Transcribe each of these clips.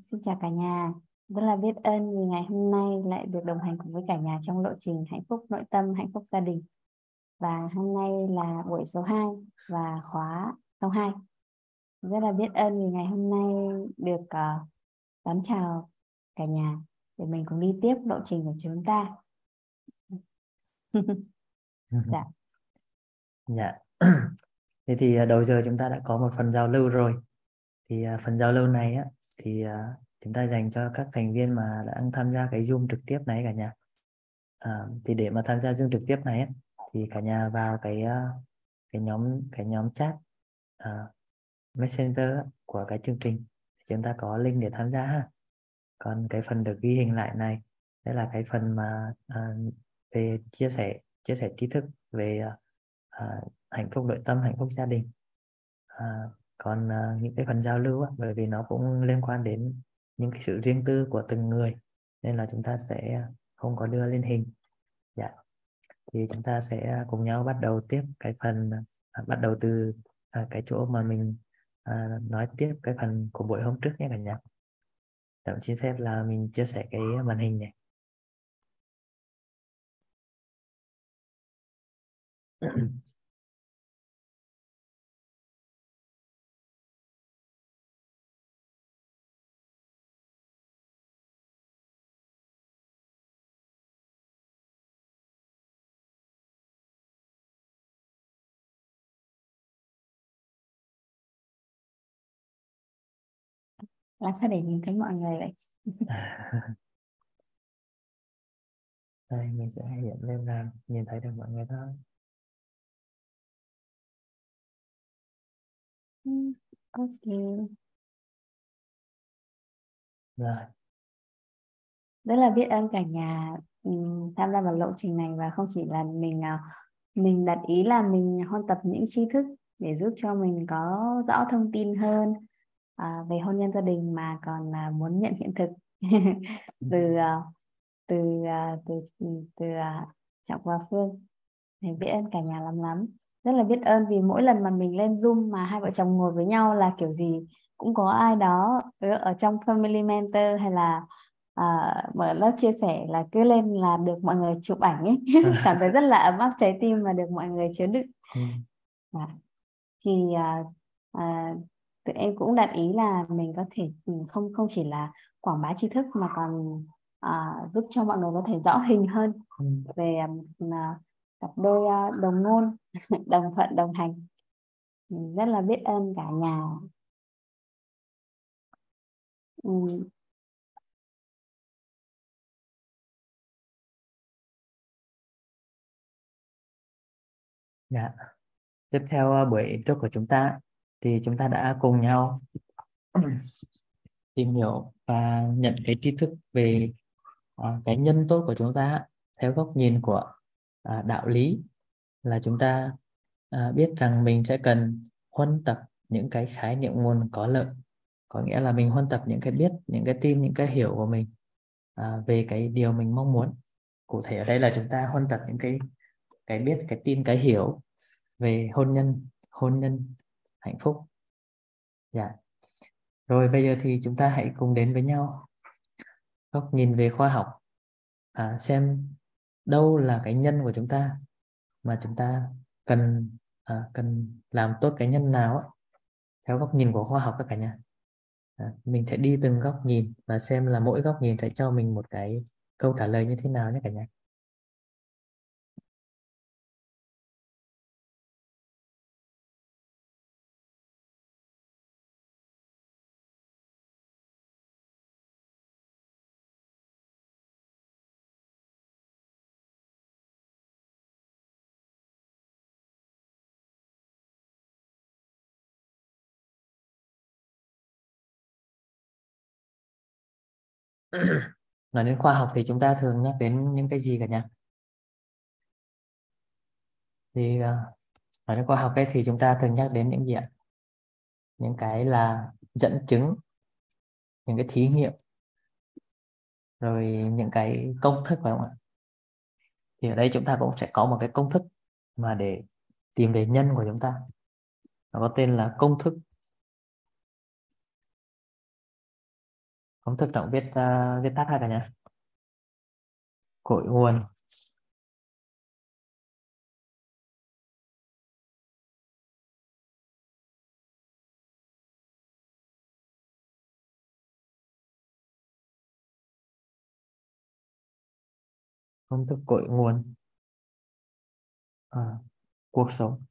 Xin chào cả nhà. Rất là biết ơn vì ngày hôm nay lại được đồng hành cùng với cả nhà trong lộ trình hạnh phúc nội tâm, hạnh phúc gia đình. Và hôm nay là buổi số 2 và khóa số 2. Rất là biết ơn vì ngày hôm nay được uh, đón chào cả nhà để mình cùng đi tiếp lộ trình của chúng ta. dạ. Dạ. Thế thì ờ, đầu giờ chúng ta đã có một phần giao lưu rồi. Thì ờ, phần giao lưu này á thì uh, chúng ta dành cho các thành viên mà đã tham gia cái zoom trực tiếp này cả nhà. Uh, thì để mà tham gia zoom trực tiếp này ấy, thì cả nhà vào cái uh, cái nhóm cái nhóm chat uh, messenger của cái chương trình. Chúng ta có link để tham gia ha. Còn cái phần được ghi hình lại này đây là cái phần mà uh, về chia sẻ chia sẻ tri thức về uh, hạnh phúc nội tâm hạnh phúc gia đình. Uh, còn uh, những cái phần giao lưu á, bởi vì nó cũng liên quan đến những cái sự riêng tư của từng người nên là chúng ta sẽ không có đưa lên hình. Dạ. Thì chúng ta sẽ cùng nhau bắt đầu tiếp cái phần à, bắt đầu từ à, cái chỗ mà mình à, nói tiếp cái phần của buổi hôm trước nhé cả nhà. Tạm xin phép là mình chia sẻ cái màn hình này. làm sao để nhìn thấy mọi người vậy? Đây mình sẽ hiện lên là nhìn thấy được mọi người thôi. Ừ, ok. Rồi. Rất là biết ơn cả nhà um, tham gia vào lộ trình này và không chỉ là mình uh, mình đặt ý là mình hôn tập những tri thức để giúp cho mình có rõ thông tin hơn à, về hôn nhân gia đình mà còn à, muốn nhận hiện thực. Từ à, từ à, từ từ, à, trọng và phương thì biết ơn cả nhà lắm lắm. Rất là biết ơn vì mỗi lần mà mình lên zoom mà hai vợ chồng ngồi với nhau là kiểu gì cũng có ai đó ở trong family mentor hay là à, mở lớp chia sẻ là cứ lên là được mọi người chụp ảnh ấy. Cảm thấy rất là ấm áp trái tim và được mọi người chứa đựng. Ừ. à, thì à, à, tụi em cũng đặt ý là mình có thể ừ, không không chỉ là quảng bá tri thức mà còn à, giúp cho mọi người có thể rõ hình hơn ừ. về à, cặp đôi à, đồng ngôn đồng thuận đồng hành rất là biết ơn cả nhà ừ. Dạ. Tiếp theo à, buổi trước của chúng ta thì chúng ta đã cùng nhau tìm hiểu và nhận cái tri thức về uh, cái nhân tốt của chúng ta theo góc nhìn của uh, đạo lý. Là chúng ta uh, biết rằng mình sẽ cần huân tập những cái khái niệm nguồn có lợi. Có nghĩa là mình huân tập những cái biết những cái tin những cái hiểu của mình uh, về cái điều mình mong muốn. Cụ thể ở đây là chúng ta huân tập những cái cái biết cái tin cái hiểu về hôn nhân hôn nhân hạnh phúc. Dạ. Rồi bây giờ thì chúng ta hãy cùng đến với nhau. Góc nhìn về khoa học. À, xem đâu là cái nhân của chúng ta mà chúng ta cần à, cần làm tốt cái nhân nào theo góc nhìn của khoa học các cả nhà. À, mình sẽ đi từng góc nhìn và xem là mỗi góc nhìn sẽ cho mình một cái câu trả lời như thế nào nhé cả nhà. Nói đến khoa học thì chúng ta thường nhắc đến những cái gì cả nhà thì ờ, nói đến khoa học ấy thì chúng ta thường nhắc đến những gì ạ? Những cái là dẫn chứng, những cái thí nghiệm, rồi những cái công thức phải không ạ? Thì ở đây chúng ta cũng sẽ có một cái công thức mà để tìm về nhân của chúng ta. Nó có tên là công thức công thức trọng viết uh, viết tắt hai cả nhà. Cội nguồn. Công thức cội nguồn. À, cuộc sống.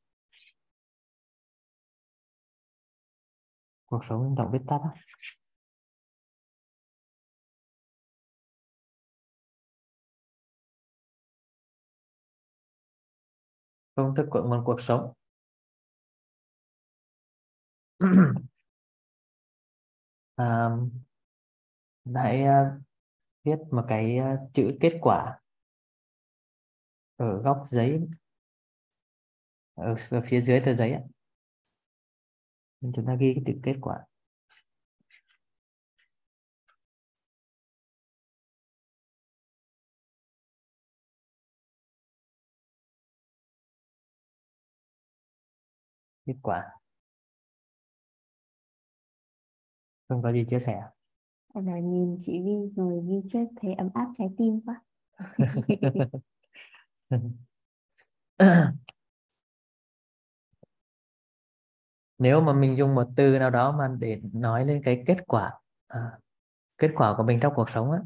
Cuộc sống động viết tắt á. Công thức cội nguồn cuộc sống à, hãy uh, viết một cái uh, chữ kết quả ở góc giấy ở, ở phía dưới tờ giấy ấy. chúng ta ghi cái từ kết quả kết quả. Không có gì chia sẻ. Rồi nhìn chị Vi ngồi ghi chép thấy ấm áp trái tim quá. Nếu mà mình dùng một từ nào đó mà để nói lên cái kết quả à, kết quả của mình trong cuộc sống á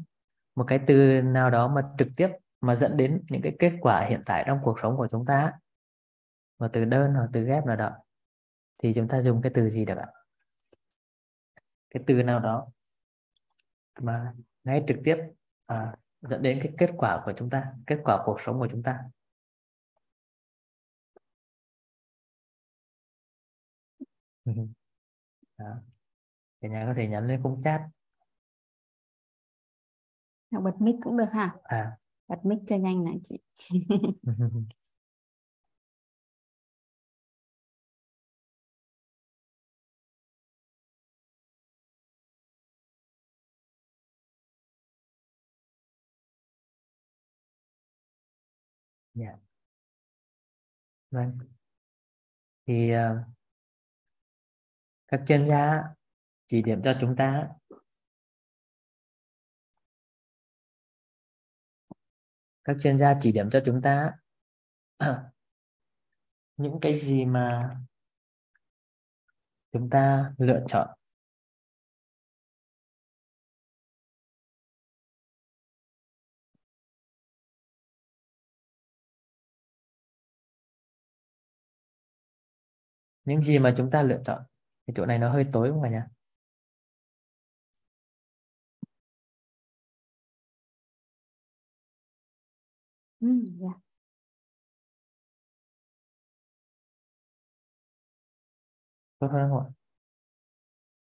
một cái từ nào đó mà trực tiếp mà dẫn đến những cái kết quả hiện tại trong cuộc sống của chúng ta một từ đơn hoặc từ ghép nào đó thì chúng ta dùng cái từ gì được ạ? Cái từ nào đó mà ngay trực tiếp à, dẫn đến cái kết quả của chúng ta kết quả cuộc sống của chúng ta? Đó. cả nhà có thể nhắn lên khung chat. Bật mic cũng được hả à. Bật mic cho nhanh này chị dạ. Vâng. Thì uh, các chuyên gia chỉ điểm cho chúng ta các chuyên gia chỉ điểm cho chúng ta những cái gì mà chúng ta lựa chọn. Những gì mà chúng ta lựa chọn cái chỗ này nó hơi tối không cả nhà ừ, yeah. tốt hơn không ạ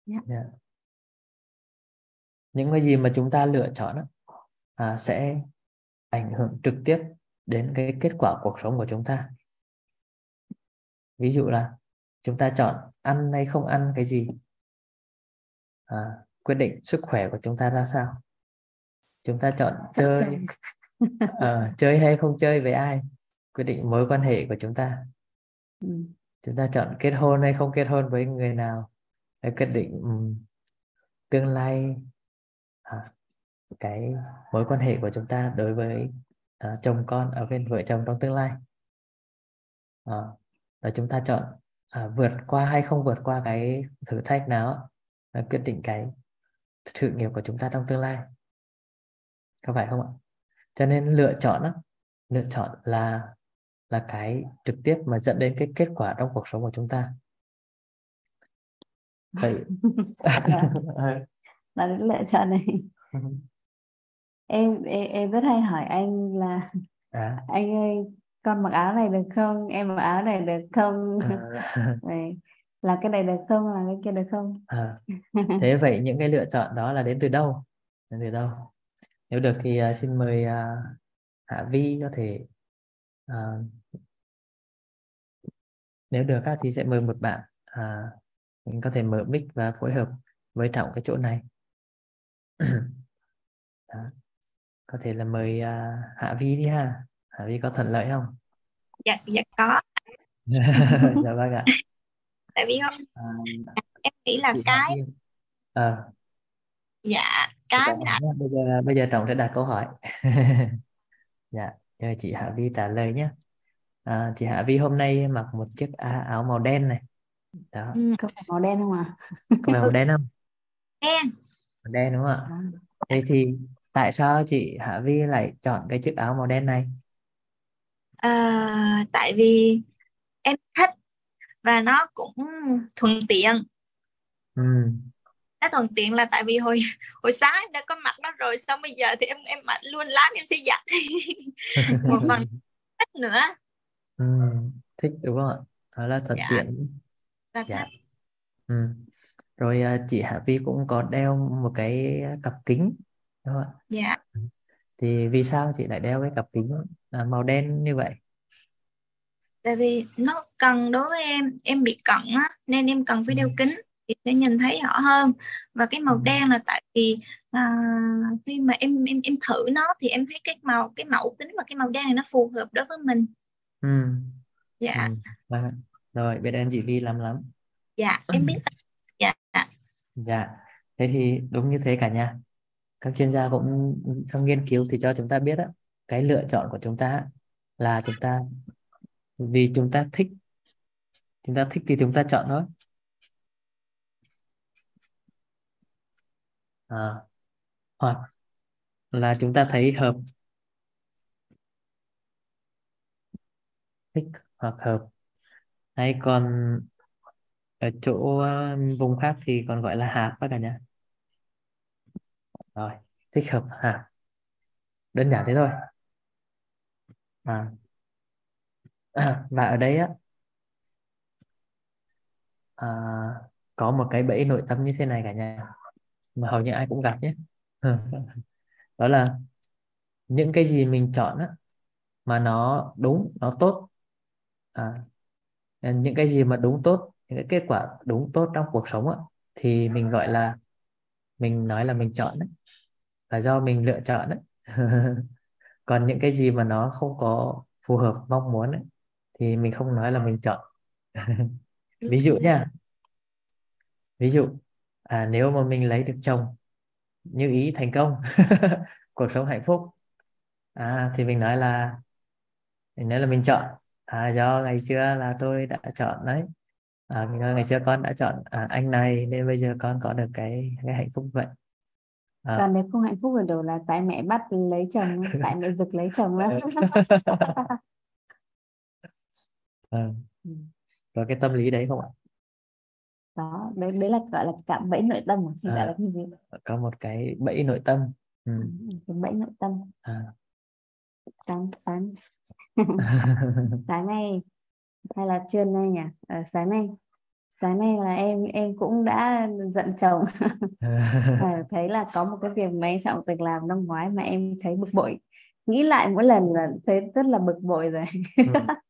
yeah. yeah. những cái gì mà chúng ta lựa chọn à, sẽ ảnh hưởng trực tiếp đến cái kết quả cuộc sống của chúng ta ví dụ là chúng ta chọn ăn hay không ăn cái gì? À, quyết định sức khỏe của chúng ta ra sao? Chúng ta chọn chơi. à, chơi hay không chơi với ai? Quyết định mối quan hệ của chúng ta. Ừ. chúng ta chọn kết hôn hay không kết hôn với người nào? Để quyết định um, tương lai? À, cái mối quan hệ của chúng ta đối với à, chồng con ở bên vợ chồng trong tương lai. À, rồi chúng ta chọn à, vượt qua hay không vượt qua cái thử thách nào nó quyết định cái sự nghiệp của chúng ta trong tương lai. Có phải không ạ? Cho nên lựa chọn đó, lựa chọn là là cái trực tiếp mà dẫn đến cái kết quả trong cuộc sống của chúng ta. Vậy là đến lựa chọn này. Em, em em rất hay hỏi anh là à. anh ơi con mặc áo này được không? Em mặc áo này được không? À. làm cái này được không? Làm cái kia được không? À. thế vậy những cái lựa chọn đó là đến từ đâu? Đến từ đâu? Nếu được thì uh, xin mời uh, Hạ Vi có thể uh, nếu được uh, thì sẽ mời một bạn uh, mình có thể mở mic và phối hợp với trọng cái chỗ này. Đó. có thể là mời uh, Hạ Vi đi ha Hạ Vi có thuận lợi không? Dạ dạ có. Dạ vâng ạ. Tại vì không à, em nghĩ là cái à. dạ cái Dạ, bây giờ bây giờ trọng sẽ đặt câu hỏi. Dạ chờ chị Hạ Vi trả lời nhé à, chị Hạ Vi hôm nay mặc một chiếc áo màu đen này. Đó. Ừ. có phải màu đen không ạ? À? có phải màu đen không? Đen. Màu đen đúng không ạ? À. thế thì tại sao chị Hạ Vi lại chọn cái chiếc áo màu đen này à, tại vì em thích và nó cũng thuận tiện ừ. nó thuận tiện là tại vì hồi hồi sáng em đã có mặc nó rồi xong bây giờ thì em em mặc luôn lát em sẽ giặt một phần thích nữa ừ. thích đúng không ạ đó là thuận dạ. tiện là dạ. thích ừ. rồi à, chị Hạ Vi cũng có đeo một cái cặp kính đúng không ạ dạ thì vì sao chị lại đeo cái cặp kính à, màu đen như vậy? Tại vì nó cần đối với em em bị cận á nên em cần phải đeo ừ. kính thì sẽ nhìn thấy rõ hơn. Và cái màu ừ. đen là tại vì à, khi mà em em em thử nó thì em thấy cái màu cái mẫu kính và cái màu đen này nó phù hợp đối với mình. Ừ. dạ. Ừ. Vâng rồi biết ơn chị Vi lắm lắm. Dạ em biết. Dạ. Dạ. Thế thì đúng như thế cả nhà các chuyên gia cũng trong nghiên cứu thì cho chúng ta biết á cái lựa chọn của chúng ta là chúng ta vì chúng ta thích chúng ta thích thì chúng ta chọn thôi. À, hoặc là chúng ta thấy hợp thích hoặc hợp. Hay còn ở chỗ à, vùng khác thì còn gọi là hạt các cả nhà rồi thích hợp à đơn giản thế thôi. À. à và ở đây á à, có một cái bẫy nội tâm như thế này cả nhà mà hầu như ai cũng gặp nhé. Đó là những cái gì mình chọn á mà nó đúng nó tốt. À, những cái gì mà đúng tốt những cái kết quả đúng tốt trong cuộc sống á thì mình gọi là mình nói là mình chọn đấy. Là do mình lựa chọn đấy. Còn những cái gì mà nó không có phù hợp mong muốn ấy, thì mình không nói là mình chọn. Ví dụ nha. Ví dụ à, nếu mà mình lấy được chồng như ý thành công cuộc sống hạnh phúc à, thì mình nói là mình nói là mình chọn. À, do ngày xưa là tôi đã chọn đấy à, ngày xưa con đã chọn à, anh này nên bây giờ con có được cái cái hạnh phúc vậy. À. còn nếu không hạnh phúc ở đầu là tại mẹ bắt lấy chồng tại mẹ giật lấy chồng đó à. có cái tâm lý đấy không ạ? Đó đấy đấy là gọi là cạm bẫy nội tâm à, gọi là cái gì? Có một cái bẫy nội tâm. Ừ. ừ cái bẫy nội tâm. À. sáng sáng. Sáng nay hay là trưa nay nhỉ? À, sáng nay sáng nay là em em cũng đã giận chồng. À, thấy là có một cái việc mà anh trọng từng làm năm ngoái mà em thấy bực bội. Nghĩ lại mỗi lần là thấy rất là bực bội rồi. Ừ.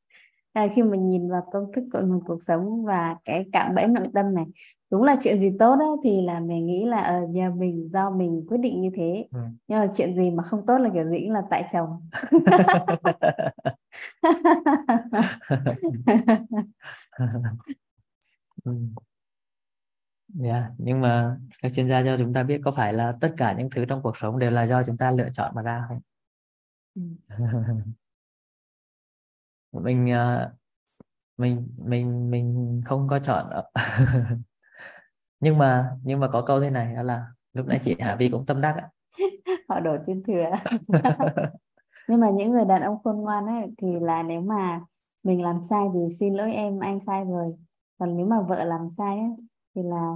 à, khi mà nhìn vào công thức cội nguồn cuộc sống và cái cạm bẫy nội tâm này đúng là chuyện gì tốt đó, thì là mình nghĩ là ở ờ, nhờ mình do mình quyết định như thế. Ừ. nhưng mà chuyện gì mà không tốt là kiểu gì là tại chồng ừ. Yeah, nhưng mà các chuyên gia cho chúng ta biết có phải là tất cả những thứ trong cuộc sống đều là do chúng ta lựa chọn mà ra không? Ừ. mình ờ, mình mình mình không có chọn nhưng mà nhưng mà có câu thế này đó là lúc nãy chị Hà Vi cũng tâm đắc họ đổ tin thừa nhưng mà những người đàn ông khôn ngoan ấy thì là nếu mà mình làm sai thì xin lỗi em anh sai rồi còn nếu mà vợ làm sai ấy, thì là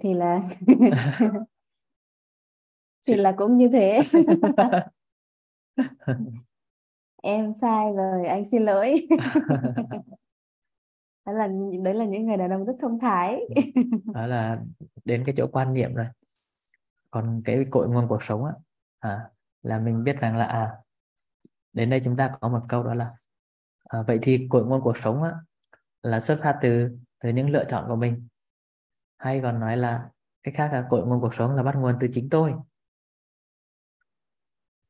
thì là thì là cũng như thế. Em sai rồi anh xin lỗi. Đó là đấy là những người đàn ông rất thông thái. Đó là đến cái chỗ quan niệm rồi. Còn cái cội nguồn cuộc sống á à, là mình biết rằng là à đến đây chúng ta có một câu đó là à, vậy thì cội nguồn cuộc sống á là xuất phát từ từ những lựa chọn của mình. Hay còn nói là cái khác là cội nguồn cuộc sống là bắt nguồn từ chính tôi.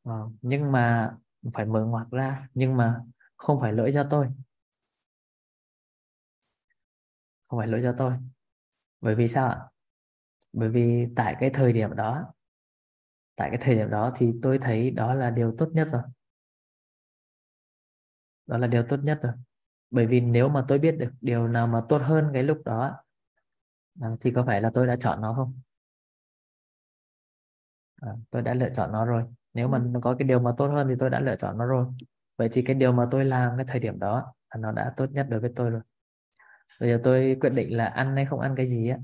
Ờ, nhưng mà phải mở ngoặc ra nhưng mà không phải lỗi cho tôi. Không phải lỗi cho tôi. Bởi vì sao ạ? Bởi vì tại cái thời điểm đó tại cái thời điểm đó thì tôi thấy đó là điều tốt nhất rồi. Đó là điều tốt nhất rồi bởi vì nếu mà tôi biết được điều nào mà tốt hơn cái lúc đó à, thì có phải là tôi đã chọn nó không? À, tôi đã lựa chọn nó rồi. Nếu mà nó có cái điều mà tốt hơn thì tôi đã lựa chọn nó rồi. Vậy thì cái điều mà tôi làm cái thời điểm đó nó đã tốt nhất đối với tôi rồi. Bây giờ tôi quyết định là ăn hay không ăn cái gì á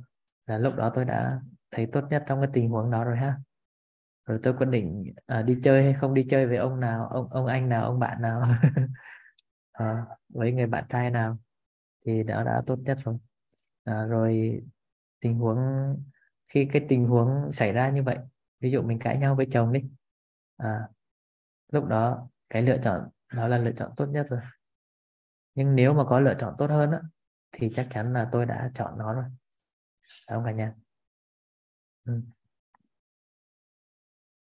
là lúc đó tôi đã thấy tốt nhất trong cái tình huống đó rồi ha. Rồi tôi quyết định à, đi chơi hay không đi chơi với ông nào ông ông anh nào ông bạn nào à, với người bạn trai nào thì đã đã tốt nhất rồi. À, rồi tình huống khi cái tình huống xảy ra như vậy ví dụ mình cãi nhau với chồng đi à, lúc đó cái lựa chọn đó là lựa chọn tốt nhất rồi. Nhưng nếu mà có lựa chọn tốt hơn á, thì chắc chắn là tôi đã chọn nó rồi. Đúng không cả nhà? Ừ.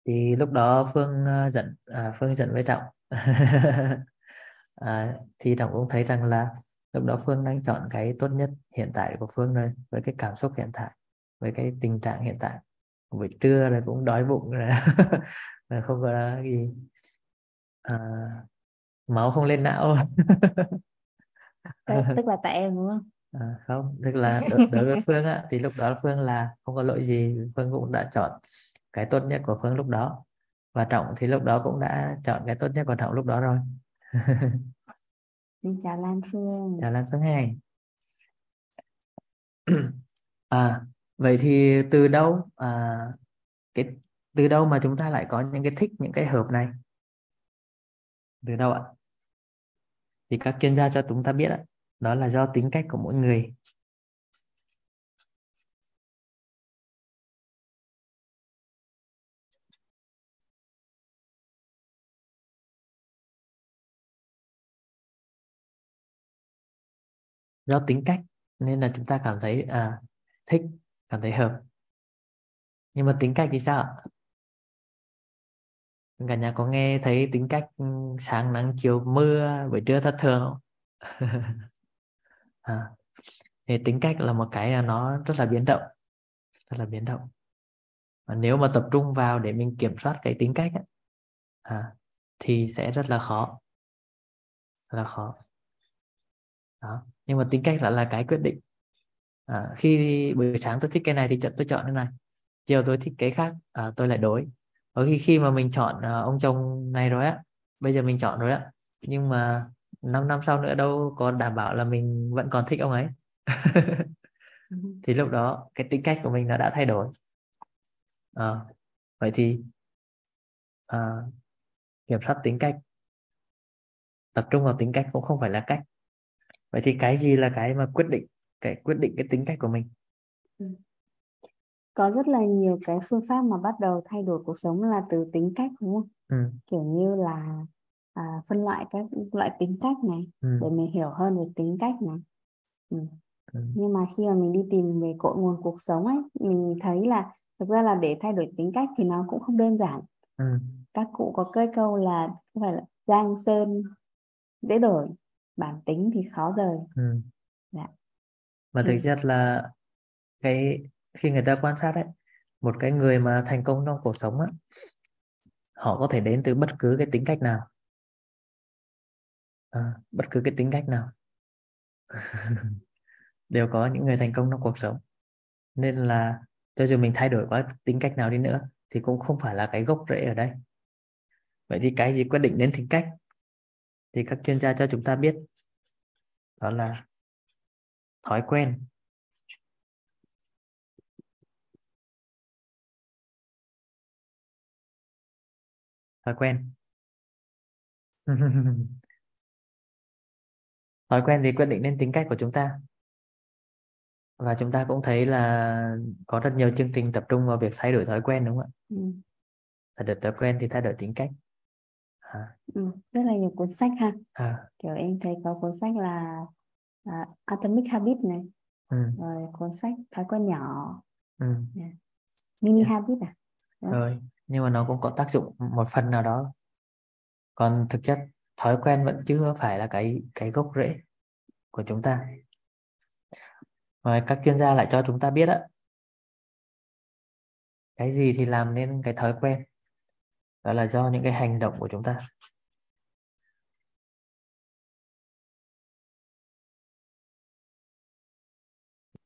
thì lúc đó Phương uh, giận à, Phương giận với Trọng. à, thì Trọng cũng thấy rằng là lúc đó Phương đang chọn cái tốt nhất hiện tại của Phương rồi với cái cảm xúc hiện tại với cái tình trạng hiện tại. Buổi trưa rồi cũng đói bụng rồi không có gì. À, máu không lên não. Tức là tại em đúng không? À, không tức là đối, đối với Phương á, thì lúc đó Phương là không có lỗi gì Phương cũng đã chọn cái tốt nhất của Phương lúc đó. Và Trọng thì lúc đó cũng đã chọn cái tốt nhất của Trọng lúc đó rồi Xin chào Lan Phương. Chào Lan Phương hay à vậy thì từ đâu à, cái từ đâu mà chúng ta lại có những cái thích những cái hợp này? Từ đâu ạ? Thì các chuyên gia cho chúng ta biết ạ. Đó là do tính cách của mỗi người do tính cách nên là chúng ta cảm thấy à, thích cảm thấy hợp. Nhưng mà tính cách thì sao ạ? Cả nhà có nghe thấy tính cách ừ, sáng nắng chiều mưa buổi trưa thất thường không? À, thì tính cách là một cái là nó rất là biến động rất là biến động. Và nếu mà tập trung vào để mình kiểm soát cái tính cách ấy, à, thì sẽ rất là khó rất là khó. Đó nhưng mà tính cách lại là cái quyết định. À, khi buổi sáng tôi thích cái này thì tôi chọn cái này. Chiều tôi thích cái khác à, tôi lại đổi. Ở khi khi mà mình chọn uh, ông chồng này rồi á bây giờ mình chọn rồi á nhưng mà 5 năm sau nữa đâu có đảm bảo là mình vẫn còn thích ông ấy. Thì lúc đó cái tính cách của mình nó đã thay đổi. À, vậy thì à, kiểm soát tính cách. Tập trung vào tính cách cũng không phải là cách vậy thì cái gì là cái mà quyết định cái quyết định cái tính cách của mình ừ. có rất là nhiều cái phương pháp mà bắt đầu thay đổi cuộc sống là từ tính cách đúng không ừ. kiểu như là à, phân loại các loại tính cách này ừ. để mình hiểu hơn về tính cách này ừ. Ừ. nhưng mà khi mà mình đi tìm về cội nguồn cuộc sống ấy mình thấy là thực ra là để thay đổi tính cách thì nó cũng không đơn giản ừ. các cụ có cây câu là không phải là giang sơn dễ đổi bản tính thì khó rời. Ừ. dạ. mà thực chất là cái khi người ta quan sát ấy một cái người mà thành công trong cuộc sống á họ có thể đến từ bất cứ cái tính cách nào. À, bất cứ cái tính cách nào. Đều có những người thành công trong cuộc sống. Nên là cho dù mình thay đổi quá tính cách nào đi nữa thì cũng không phải là cái gốc rễ ở đây. Vậy thì cái gì quyết định đến tính cách thì các chuyên gia cho chúng ta biết đó là thói quen. Thói quen. Thói quen thì quyết định đến tính cách của chúng ta. Và chúng ta cũng thấy là có rất nhiều chương trình tập trung vào việc thay đổi thói quen đúng không ạ? Ừ. thay đổi thói quen thì thay đổi tính cách à. ừ, rất là nhiều cuốn sách ha à. kiểu em thấy có cuốn sách là uh, Atomic Habit này ừ. rồi cuốn sách thói quen nhỏ ừ. yeah. mini yeah. habit à Đúng. rồi nhưng mà nó cũng có tác dụng một phần nào đó còn thực chất thói quen vẫn chưa phải là cái cái gốc rễ của chúng ta và các chuyên gia lại cho chúng ta biết á cái gì thì làm nên cái thói quen đó là do những cái hành động của chúng ta.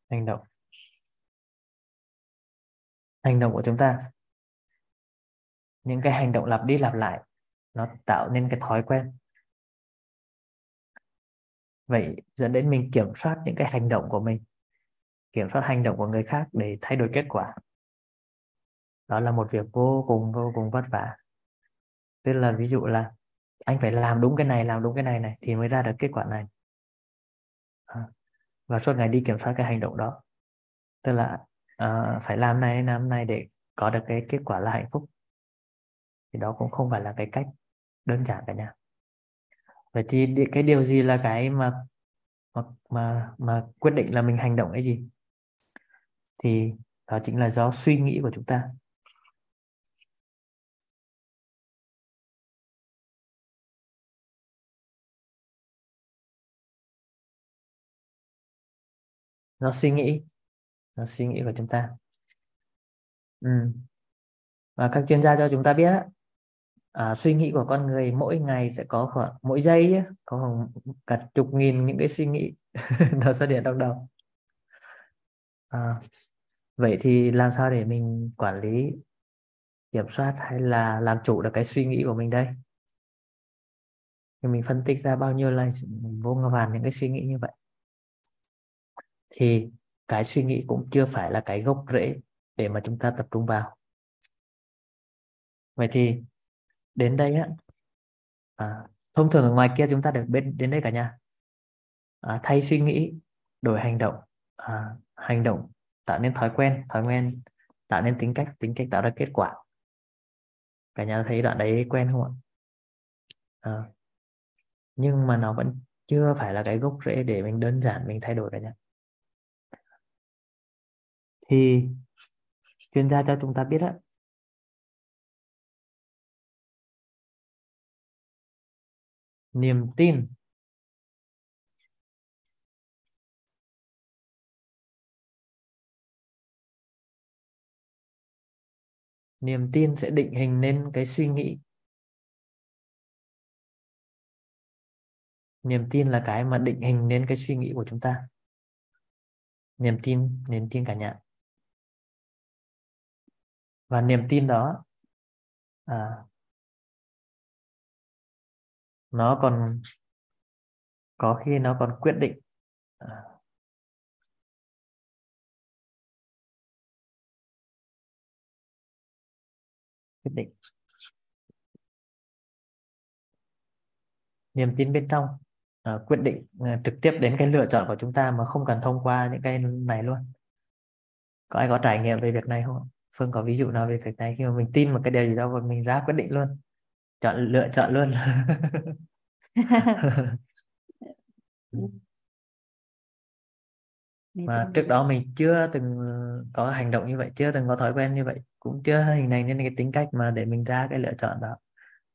Hành động. Hành động của chúng ta. Những cái hành động lặp đi lặp lại, nó tạo nên cái thói quen. Vậy dẫn đến mình kiểm soát những cái hành động của mình, kiểm soát hành động của người khác để thay đổi kết quả. Đó là một việc vô cùng vô cùng vất vả tức là ví dụ là anh phải làm đúng cái này làm đúng cái này này thì mới ra được kết quả này. À, và suốt ngày đi kiểm soát cái hành động đó. Tức là à, phải làm này làm này để có được cái kết quả là hạnh phúc. Thì đó cũng không phải là cái cách đơn giản cả nhà vậy thì cái điều gì là cái mà mà mà mà quyết định là mình hành động cái gì? Thì đó chính là do suy nghĩ của chúng ta. Nó suy nghĩ. Nó suy nghĩ của chúng ta. Ừ. và các chuyên gia cho chúng ta biết à, suy nghĩ của con người mỗi ngày sẽ có khoảng mỗi giây có khoảng cả chục nghìn những cái suy nghĩ nó xuất hiện trong đầu. À, vậy thì làm sao để mình quản lý kiểm soát hay là làm chủ được cái suy nghĩ của mình đây? Thì mình phân tích ra bao nhiêu là vô vàn những cái suy nghĩ như vậy thì cái suy nghĩ cũng chưa phải là cái gốc rễ để mà chúng ta tập trung vào. Vậy thì đến đây á à, thông thường ở ngoài kia chúng ta được bên đến đây cả nhà. À, thay suy nghĩ đổi hành động. À, hành động tạo nên thói quen thói quen tạo nên tính cách tính cách tạo ra kết quả. Cả nhà thấy đoạn đấy quen không ạ? À, nhưng mà nó vẫn chưa phải là cái gốc rễ để mình đơn giản mình thay đổi cả nhà thì chuyên gia cho chúng ta biết đó niềm tin. Niềm tin sẽ định hình nên cái suy nghĩ. Niềm tin là cái mà định hình nên cái suy nghĩ của chúng ta. Niềm tin niềm tin cả nhà và niềm tin đó à, nó còn có khi nó còn quyết định à, quyết định. Niềm tin bên trong à, quyết định à, trực tiếp đến cái lựa chọn của chúng ta mà không cần thông qua những cái này luôn. Có ai có trải nghiệm về việc này không Phương có ví dụ nào về việc này? Khi mà mình tin một cái điều gì đó và mình ra quyết định luôn. Chọn lựa chọn luôn. Mà trước đó mình chưa từng có hành động như vậy chưa từng có thói quen như vậy cũng chưa hình thành nên cái tính cách mà để mình ra cái lựa chọn đó.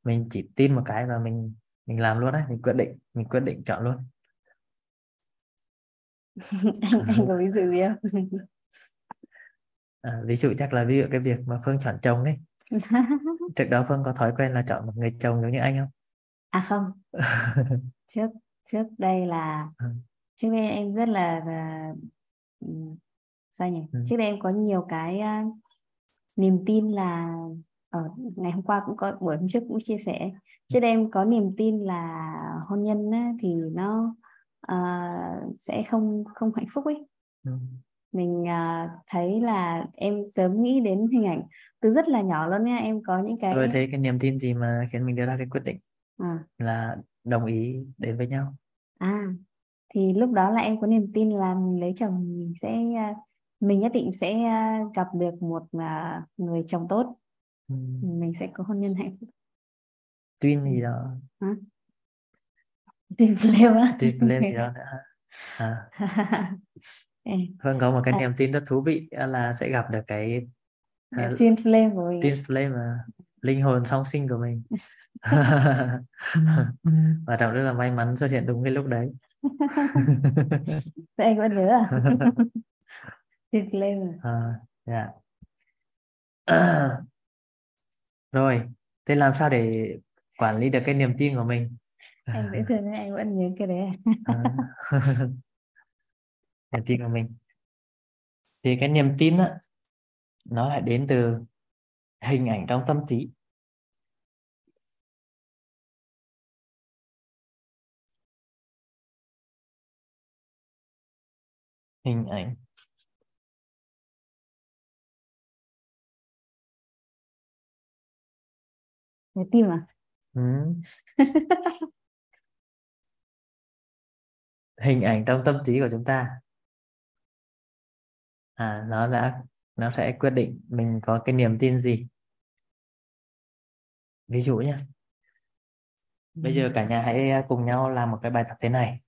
Mình chỉ tin một cái và mình mình làm luôn đấy mình quyết định mình quyết định chọn luôn. Anh, anh có ví dụ gì không à, ví dụ chắc là ví dụ cái việc mà phương chọn chồng đấy trước đó phương có thói quen là chọn một người chồng giống như anh không? À không. Trước trước đây là ừ. trước đây em rất là, là sao nhỉ? Ừ. trước đây em có nhiều cái uh, niềm tin là ở ngày hôm qua cũng có buổi hôm trước cũng chia sẻ. Trước đây em có niềm tin là hôn nhân á, thì nó uh, sẽ không không hạnh phúc ấy. Ừ. mình uh, thấy là em sớm nghĩ đến hình ảnh từ rất là nhỏ luôn nha em có những cái rồi thế cái niềm tin gì mà khiến mình đưa ra cái quyết định à. là đồng ý đến với nhau à thì lúc đó là em có niềm tin là mình lấy chồng mình sẽ uh, mình nhất định sẽ uh, gặp được một uh, người chồng tốt ừ. mình sẽ có hôn nhân hạnh phúc Twin gì đó hả? Twin Flame á Twin Flame gì đó nữa à. Vâng có một cái à. niềm tin rất thú vị là sẽ gặp được cái uh, Twin Flame của mình Twin Flame mà linh hồn song sinh của mình và trọng rất là may mắn xuất hiện đúng cái lúc đấy Thế anh vẫn nhớ à? Twin Flame à, yeah. rồi thế làm sao để quản lý được cái niềm tin của mình anh dễ thương anh vẫn nhớ cái đấy à. Niềm tin của mình thì cái niềm tin á nó lại đến từ hình ảnh trong tâm trí hình ảnh Nhớ tim à? ừ. hình ảnh trong tâm trí của chúng ta à nó đã nó sẽ quyết định mình có cái niềm tin gì. Ví dụ nhé bây giờ cả nhà hãy cùng nhau làm một cái bài tập thế này.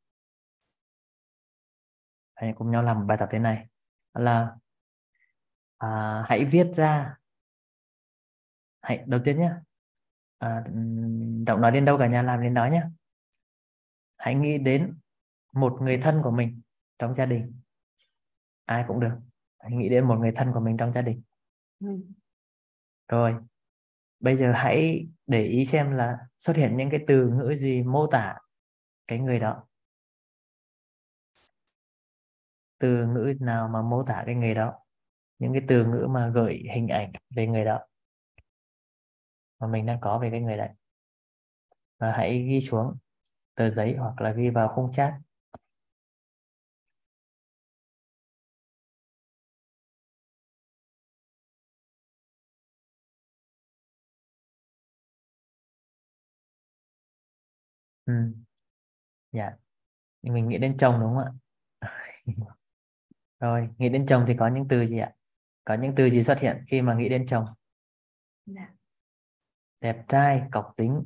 Hãy cùng nhau làm một bài tập thế này. Là à, hãy viết ra. Hãy đầu tiên nhé à, động nói đến đâu cả nhà? Làm đến đó nhé hãy nghĩ đến một người thân của mình trong gia đình. Ai cũng được hãy nghĩ đến một người thân của mình trong gia đình. Ừ. rồi bây giờ hãy để ý xem là xuất hiện những cái từ ngữ gì mô tả cái người đó. Từ ngữ nào mà mô tả cái người đó? Những cái từ ngữ mà gợi hình ảnh về người đó. Mà mình đang có về cái người đấy. Và hãy ghi xuống tờ giấy hoặc là ghi vào khung chat ừ. dạ. Mình nghĩ đến chồng đúng không ạ? Rồi nghĩ đến chồng thì có những từ gì ạ? Có những từ gì xuất hiện khi mà nghĩ đến chồng? Dạ. đẹp trai cọc tính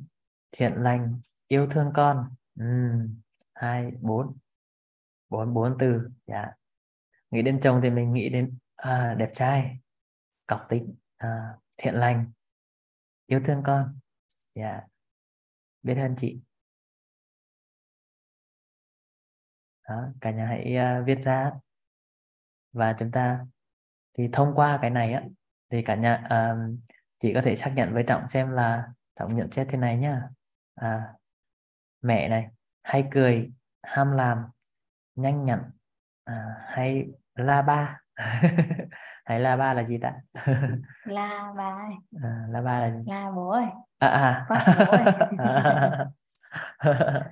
thiện lành yêu thương con. Ừ. hai bốn. Bốn bốn từ. Dạ. Nghĩ đến chồng thì mình nghĩ đến à, đẹp trai cọc tính à, thiện lành yêu thương con. Dạ. Biết hơn chị đó, cả nhà hãy uh, viết ra. Và chúng ta thì thông qua cái này á thì cả nhà uh, chỉ có thể xác nhận với trọng xem là trọng nhận xét thế này nhá. À, mẹ này hay cười ham làm nhanh nhặn à, hay la ba. Hay la ba là gì ta? La ba à, la ba là la bố ơi. À, à. bố ơi.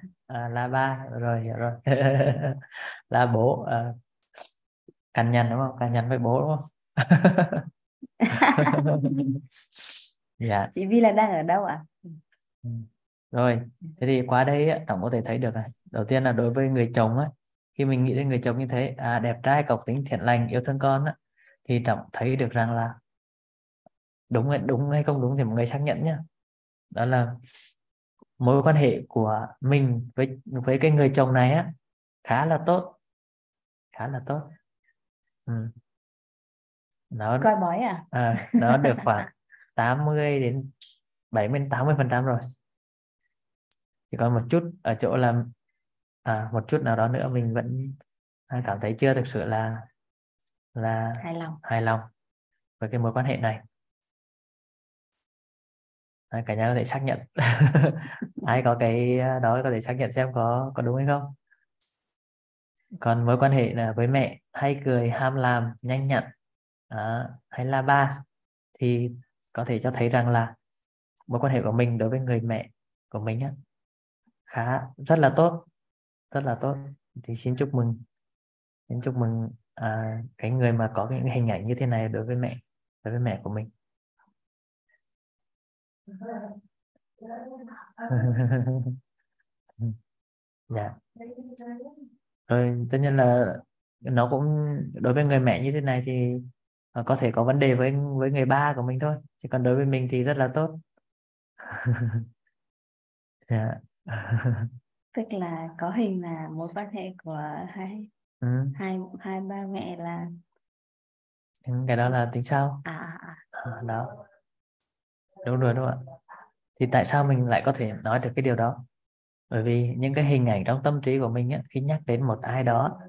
à, la ba rồi hiểu rồi. La bố à, cằn nhằn đúng không? Cằn nhằn với bố đúng không? Dạ. Chị Vi là đang ở đâu ạ? Ừ. rồi thế thì qua đây tổng có thể thấy được này. Đầu tiên là đối với người chồng á khi mình nghĩ đến người chồng như thế à đẹp trai cọc tính thiện lành yêu thương con á thì trọng thấy được rằng là đúng hay đúng hay không đúng thì mọi người xác nhận nhé đó là mối quan hệ của mình với với cái người chồng này á khá là tốt. Khá là tốt. Ừ. nó coi bói à? à nó được khoảng 80 đến 70 80 phần trăm rồi. Chỉ còn một chút ở chỗ là à, một chút nào đó nữa mình vẫn cảm thấy chưa thực sự là là hài lòng. hài lòng với cái mối quan hệ này à, cả nhà có thể xác nhận. Ai có cái đó có thể xác nhận xem có có đúng hay không. Còn mối quan hệ là với mẹ hay cười ham làm nhanh nhặn. À, hay là ba. Thì có thể cho thấy rằng là mối quan hệ của mình đối với người mẹ của mình á, khá rất là tốt rất là tốt. Thì xin chúc mừng xin chúc mừng à, cái người mà có những hình ảnh như thế này đối với mẹ đối với mẹ của mình dạ. Rồi tất nhiên là nó cũng đối với người mẹ như thế này thì à, có thể có vấn đề với với người ba của mình thôi chỉ còn đối với mình thì rất là tốt. Dạ. Tức là có hình là mối quan hệ của hai ừ. hai hai ba mẹ là ừ, cái đó là tính sao à, à, à. à đó đúng rồi đúng không ạ. Thì tại sao mình lại có thể nói được cái điều đó? Bởi vì những cái hình ảnh trong tâm trí của mình á, khi nhắc đến một ai đó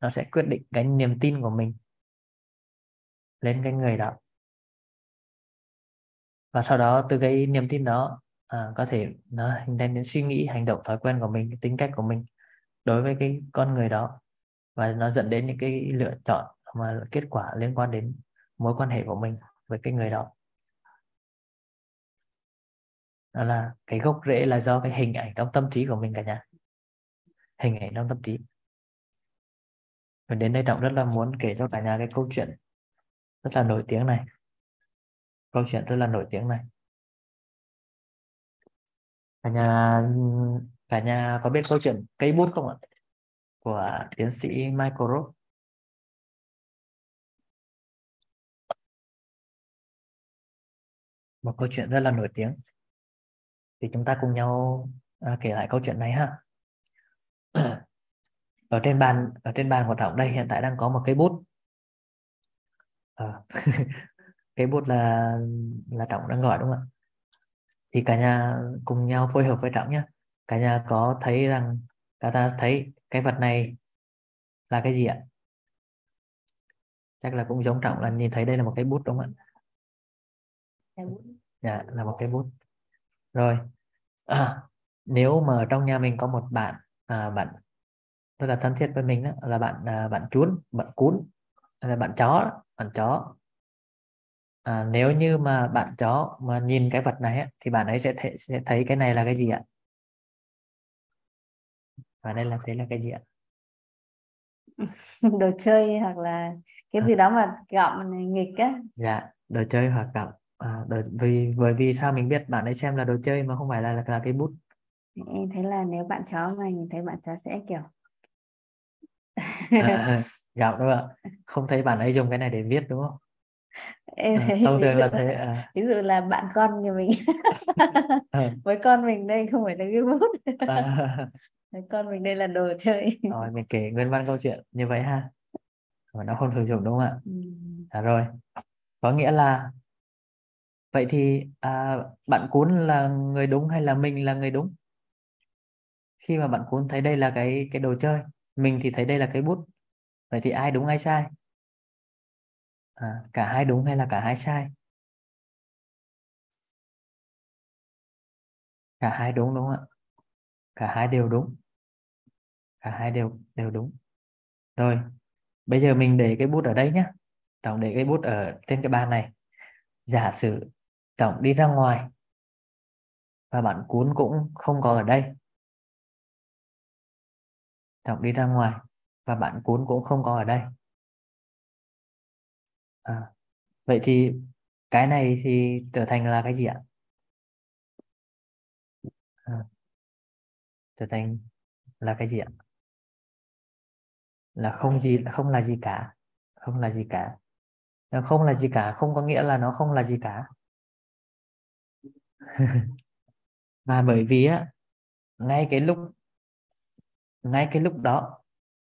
nó sẽ quyết định cái niềm tin của mình lên cái người đó. Và sau đó từ cái niềm tin đó à, có thể nó hình thành đến suy nghĩ hành động thói quen của mình tính cách của mình đối với cái con người đó. Và nó dẫn đến những cái lựa chọn mà kết quả liên quan đến mối quan hệ của mình với cái người đó đó là cái gốc rễ là do cái hình ảnh trong tâm trí của mình cả nhà. Hình ảnh trong tâm trí. Và đến đây trọng rất là muốn kể cho cả nhà cái câu chuyện rất là nổi tiếng này. Câu chuyện rất là nổi tiếng này. Cả nhà cả nhà có biết câu chuyện cây bút không ạ? Của tiến sĩ Michael Roth một câu chuyện rất là nổi tiếng thì chúng ta cùng nhau à, kể lại câu chuyện này ha. Ở trên bàn ở trên bàn của trọng đây hiện tại đang có một cây bút. À, cây bút là là trọng đang gọi đúng không ạ? Thì cả nhà cùng nhau phối hợp với trọng nhé cả nhà có thấy rằng cả ta thấy cái vật này là cái gì ạ? Chắc là cũng giống trọng là nhìn thấy đây là một cái bút đúng không ạ? Dạ là một cái bút rồi. À, nếu mà trong nhà mình có một bạn à, bạn rất là thân thiết với mình đó là bạn à, bạn chuốn bạn cún là bạn chó bạn chó. À, nếu như mà bạn chó mà nhìn cái vật này thì bạn ấy sẽ, th sẽ thấy cái này là cái gì ạ? Và đây là thấy là cái gì ạ? Đồ chơi hoặc là cái gì đó mà gọng nghịch á. Dạ đồ chơi hoặc gọng à, đồ, vì bởi vì sao mình biết bạn ấy xem là đồ chơi mà không phải là là, là cái bút em thấy là nếu bạn chó mà nhìn thấy bạn chó sẽ kiểu à, gạo đúng không ạ không thấy bạn ấy dùng cái này để viết đúng không em à, thấy thông ví thường là thế à. ví dụ là bạn con nhà mình à. với con mình đây không phải là cái bút à. với con mình đây là đồ chơi rồi mình kể nguyên văn câu chuyện như vậy ha mà nó không sử dụng đúng không ạ ừ. à, rồi có nghĩa là vậy thì à, bạn cuốn là người đúng hay là mình là người đúng? Khi mà bạn cuốn thấy đây là cái cái đồ chơi mình thì thấy đây là cái bút. Vậy thì ai đúng ai sai? À, cả hai đúng hay là cả hai sai? Cả hai đúng đúng không ạ? Cả hai đều đúng. Cả hai đều đều đúng. Rồi bây giờ mình để cái bút ở đây nhé trọng để cái bút ở trên cái bàn này. Giả sử trọng đi ra ngoài. Và bạn cuốn cũng không có ở đây. Trọng đi ra ngoài và bạn cuốn cũng không có ở đây. À, vậy thì cái này thì trở thành là cái gì ạ? À, trở thành là cái gì ạ? Là không gì không là gì cả không là gì cả. Không là gì cả không có nghĩa là nó không là gì cả. và bởi vì á ngay cái lúc ngay cái lúc đó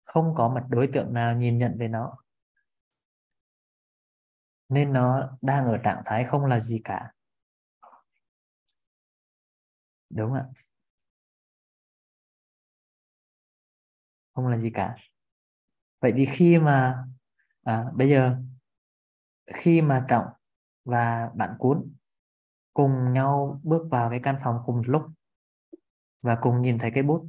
không có một đối tượng nào nhìn nhận về nó. Nên nó đang ở trạng thái không là gì cả. Đúng ạ. Không là gì cả. Vậy thì khi mà à, bây giờ khi mà trọng và bạn cuốn cùng nhau bước vào cái căn phòng cùng lúc và cùng nhìn thấy cái bút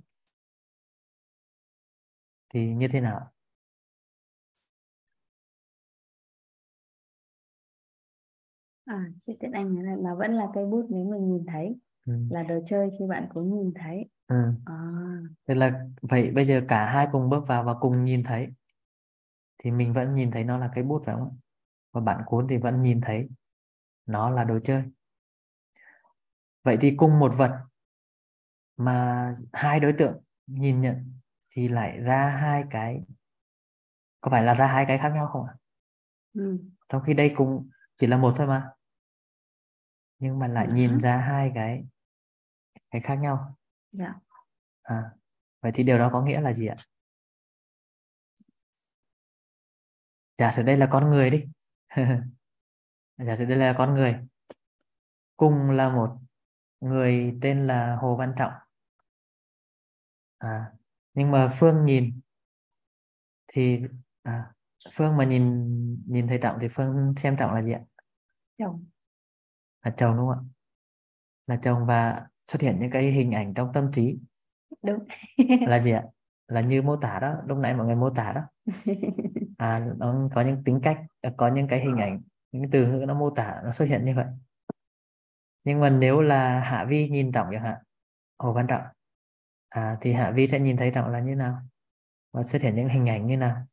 thì như thế nào à chị tiện anh nói là mà vẫn là cây bút nếu mình nhìn thấy ừ. là đồ chơi khi bạn cũng nhìn thấy ừ. à. Tức là vậy bây giờ cả hai cùng bước vào và cùng nhìn thấy thì mình vẫn nhìn thấy nó là cái bút phải không và bạn cuốn thì vẫn nhìn thấy nó là đồ chơi vậy thì cùng một vật mà hai đối tượng nhìn nhận thì lại ra hai cái có phải là ra hai cái khác nhau không ạ ừ. trong khi đây cũng chỉ là một thôi mà nhưng mà lại ừ. nhìn ra hai cái cái khác nhau dạ. à, vậy thì điều đó có nghĩa là gì ạ giả sử đây là con người đi giả sử đây là con người cùng là một người tên là Hồ Văn Trọng. À, nhưng mà Phương nhìn thì à, Phương mà nhìn nhìn thấy Trọng thì Phương xem Trọng là gì ạ? Chồng. Là chồng đúng không ạ? Là chồng và xuất hiện những cái hình ảnh trong tâm trí. Đúng. Là gì ạ? Là như mô tả đó lúc nãy mọi người mô tả đó. À nó có những tính cách có những cái hình ảnh những từ ngữ nó mô tả nó xuất hiện như vậy nhưng mà nếu là hạ vi nhìn trọng chẳng hạn hồ văn trọng à, thì hạ vi sẽ nhìn thấy trọng là như nào? Và xuất hiện những hình ảnh như nào?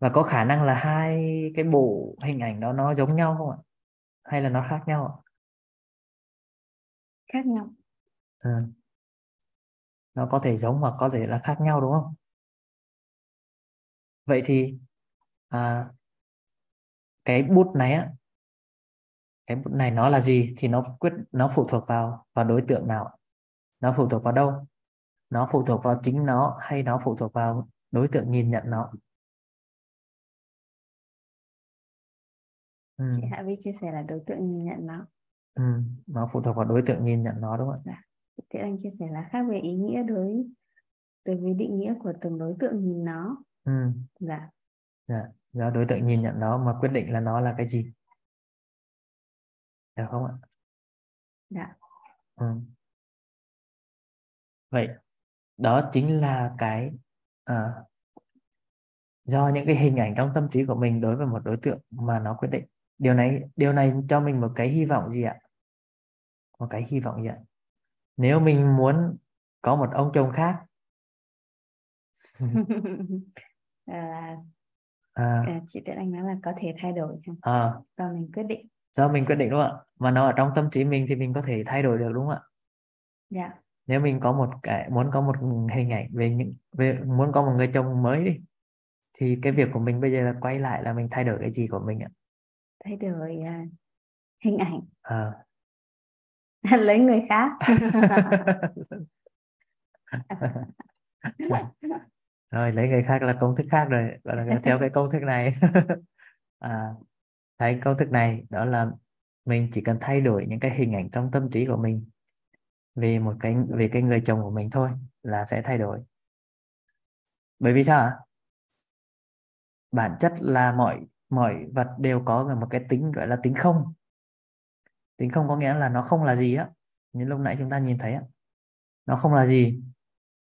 Và có khả năng là hai cái bộ hình ảnh đó nó giống nhau không ạ? Hay là nó khác nhau ạ? Khác nhau. À. nó có thể giống hoặc có thể là khác nhau đúng không? Vậy thì à, cái bút này á cái này nó là gì thì nó quyết nó phụ thuộc vào vào đối tượng nào nó phụ thuộc vào đâu nó phụ thuộc vào chính nó hay nó phụ thuộc vào đối tượng nhìn nhận nó ừ. chị Hạ Vi chia sẻ là đối tượng nhìn nhận nó ừ. nó phụ thuộc vào đối tượng nhìn nhận nó đúng không ạ dạ. Thế anh chia sẻ là khác về ý nghĩa đối đối với định nghĩa của từng đối tượng nhìn nó ừ. dạ dạ do đối tượng nhìn nhận nó mà quyết định là nó là cái gì được không ạ? Dạ. Ừ. vậy đó chính là cái à, do những cái hình ảnh trong tâm trí của mình đối với một đối tượng mà nó quyết định. Điều này điều này cho mình một cái hy vọng gì ạ? Một cái hy vọng gì ạ? Nếu mình muốn có một ông chồng khác. À, à, chị Tuyết Anh nói là có thể thay đổi à, do mình quyết định do mình quyết định đúng không ạ? Mà nó ở trong tâm trí mình thì mình có thể thay đổi được đúng không ạ? Dạ. Nếu mình có một cái muốn có một hình ảnh về những về muốn có một người chồng mới đi thì cái việc của mình bây giờ là quay lại là mình thay đổi cái gì của mình ạ? Thay đổi uh, hình ảnh. À. lấy người khác. Rồi lấy người khác là công thức khác rồi gọi là theo cái công thức này. À thấy công thức này, đó là mình chỉ cần thay đổi những cái hình ảnh trong tâm trí của mình về một cái, về cái người chồng của mình thôi là sẽ thay đổi. Bởi vì sao ạ? Bản chất là mọi mọi vật đều có một cái tính, gọi là tính không. Tính không có nghĩa là nó không là gì á. Như lúc nãy chúng ta nhìn thấy á. Nó không là gì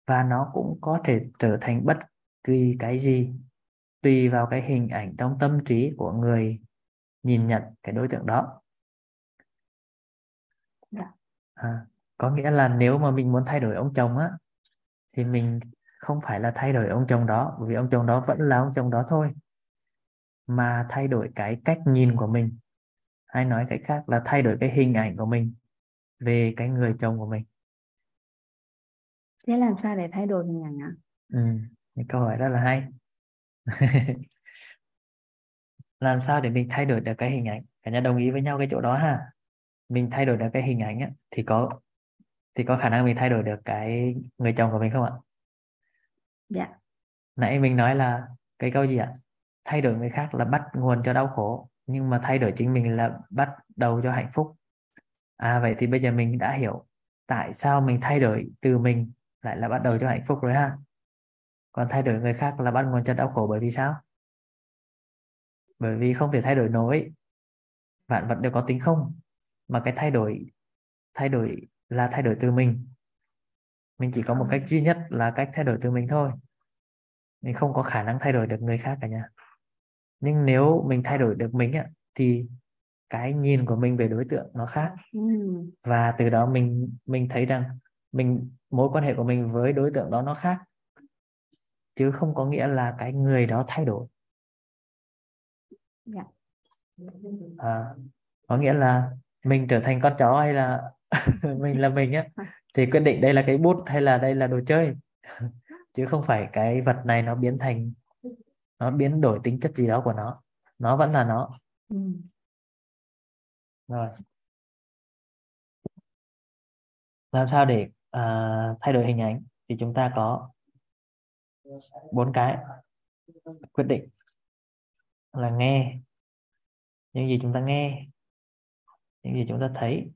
và nó cũng có thể trở thành bất kỳ cái gì tùy vào cái hình ảnh trong tâm trí của người nhìn nhận cái đối tượng đó. Dạ. à, có nghĩa là nếu mà mình muốn thay đổi ông chồng á thì mình không phải là thay đổi ông chồng đó vì ông chồng đó vẫn là ông chồng đó thôi mà thay đổi cái cách nhìn của mình. Hay nói cách khác là thay đổi cái hình ảnh của mình về cái người chồng của mình. Thế làm sao để thay đổi hình ảnh ạ? Ừ, câu hỏi rất là hay làm sao để mình thay đổi được cái hình ảnh? Cả nhà đồng ý với nhau cái chỗ đó ha. Mình thay đổi được cái hình ảnh á, thì có thì có khả năng mình thay đổi được cái người chồng của mình không ạ? Dạ. Nãy mình nói là cái câu gì ạ? Thay đổi người khác là bắt nguồn cho đau khổ nhưng mà thay đổi chính mình là bắt đầu cho hạnh phúc. À vậy thì bây giờ mình đã hiểu tại sao mình thay đổi từ mình lại là bắt đầu cho hạnh phúc rồi ha. Còn thay đổi người khác là bắt nguồn cho đau khổ bởi vì sao bởi vì không thể thay đổi nổi. Vạn vật đều có tính không. Mà cái thay đổi thay đổi là thay đổi từ mình. Mình chỉ có một cách duy nhất là cách thay đổi từ mình thôi. Mình không có khả năng thay đổi được người khác cả nhà. Nhưng nếu mình thay đổi được mình thì cái nhìn của mình về đối tượng nó khác. Ừ. và từ đó mình mình thấy rằng mình mối quan hệ của mình với đối tượng đó nó khác. Chứ không có nghĩa là cái người đó thay đổi dạ. à, có nghĩa là mình trở thành con chó hay là mình là mình á thì quyết định đây là cái bút hay là đây là đồ chơi. Chứ không phải cái vật này nó biến thành nó biến đổi tính chất gì đó của nó. Nó vẫn là nó. Ừ. rồi. Làm sao để uh, thay đổi hình ảnh thì chúng ta có bốn cái quyết định là nghe. Những gì chúng ta nghe. Những gì chúng ta thấy.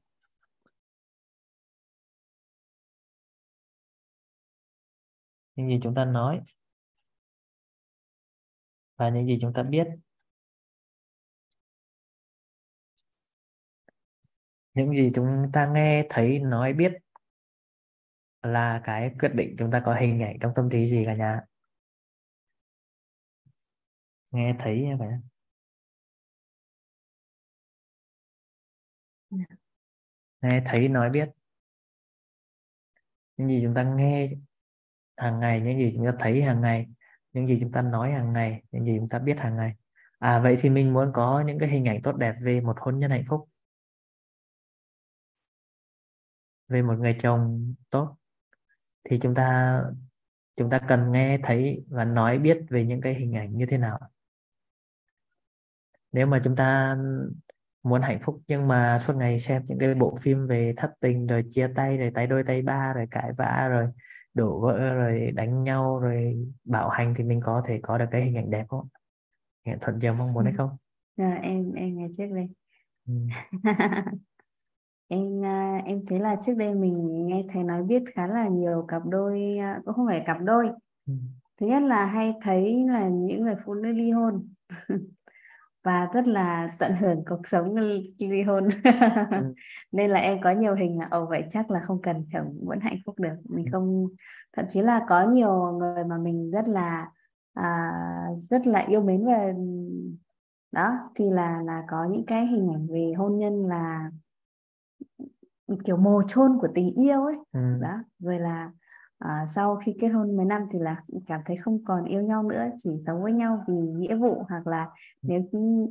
Những gì chúng ta nói. Và những gì chúng ta biết. Những gì chúng ta nghe, thấy, nói, biết là cái quyết định chúng ta có hình ảnh trong tâm trí gì cả nhà? Nghe thấy vậy nghe thấy nói biết. Những gì chúng ta nghe hàng ngày, những gì chúng ta thấy hàng ngày, những gì chúng ta nói hàng ngày, những gì chúng ta biết hàng ngày. À vậy thì mình muốn có những cái hình ảnh tốt đẹp về một hôn nhân hạnh phúc. Về một người chồng tốt. Thì chúng ta chúng ta cần nghe thấy và nói biết về những cái hình ảnh như thế nào nếu mà chúng ta muốn hạnh phúc nhưng mà suốt ngày xem những cái bộ phim về thất tình rồi chia tay rồi tay đôi tay ba rồi cãi vã rồi đổ vỡ rồi đánh nhau rồi bạo hành thì mình có thể có được cái hình ảnh đẹp không? Nghệ thuận chiều mong muốn hay không? À, em em nghe trước đây. Ừ. em à, em thấy là trước đây mình nghe thấy nói biết khá là nhiều cặp đôi à, cũng không phải cặp đôi. Ừ. thứ nhất là hay thấy là những người phụ nữ ly hôn và rất là tận hưởng cuộc sống ly hôn ừ. nên là em có nhiều hình là ồ vậy chắc là không cần chồng vẫn hạnh phúc được mình không thậm chí là có nhiều người mà mình rất là à, rất là yêu mến và đó thì là là có những cái hình ảnh về hôn nhân là kiểu mồ chôn của tình yêu ấy ừ. đó rồi là à, sau khi kết hôn mấy năm thì là cảm thấy không còn yêu nhau nữa chỉ sống với nhau vì nghĩa vụ hoặc là ừ. nếu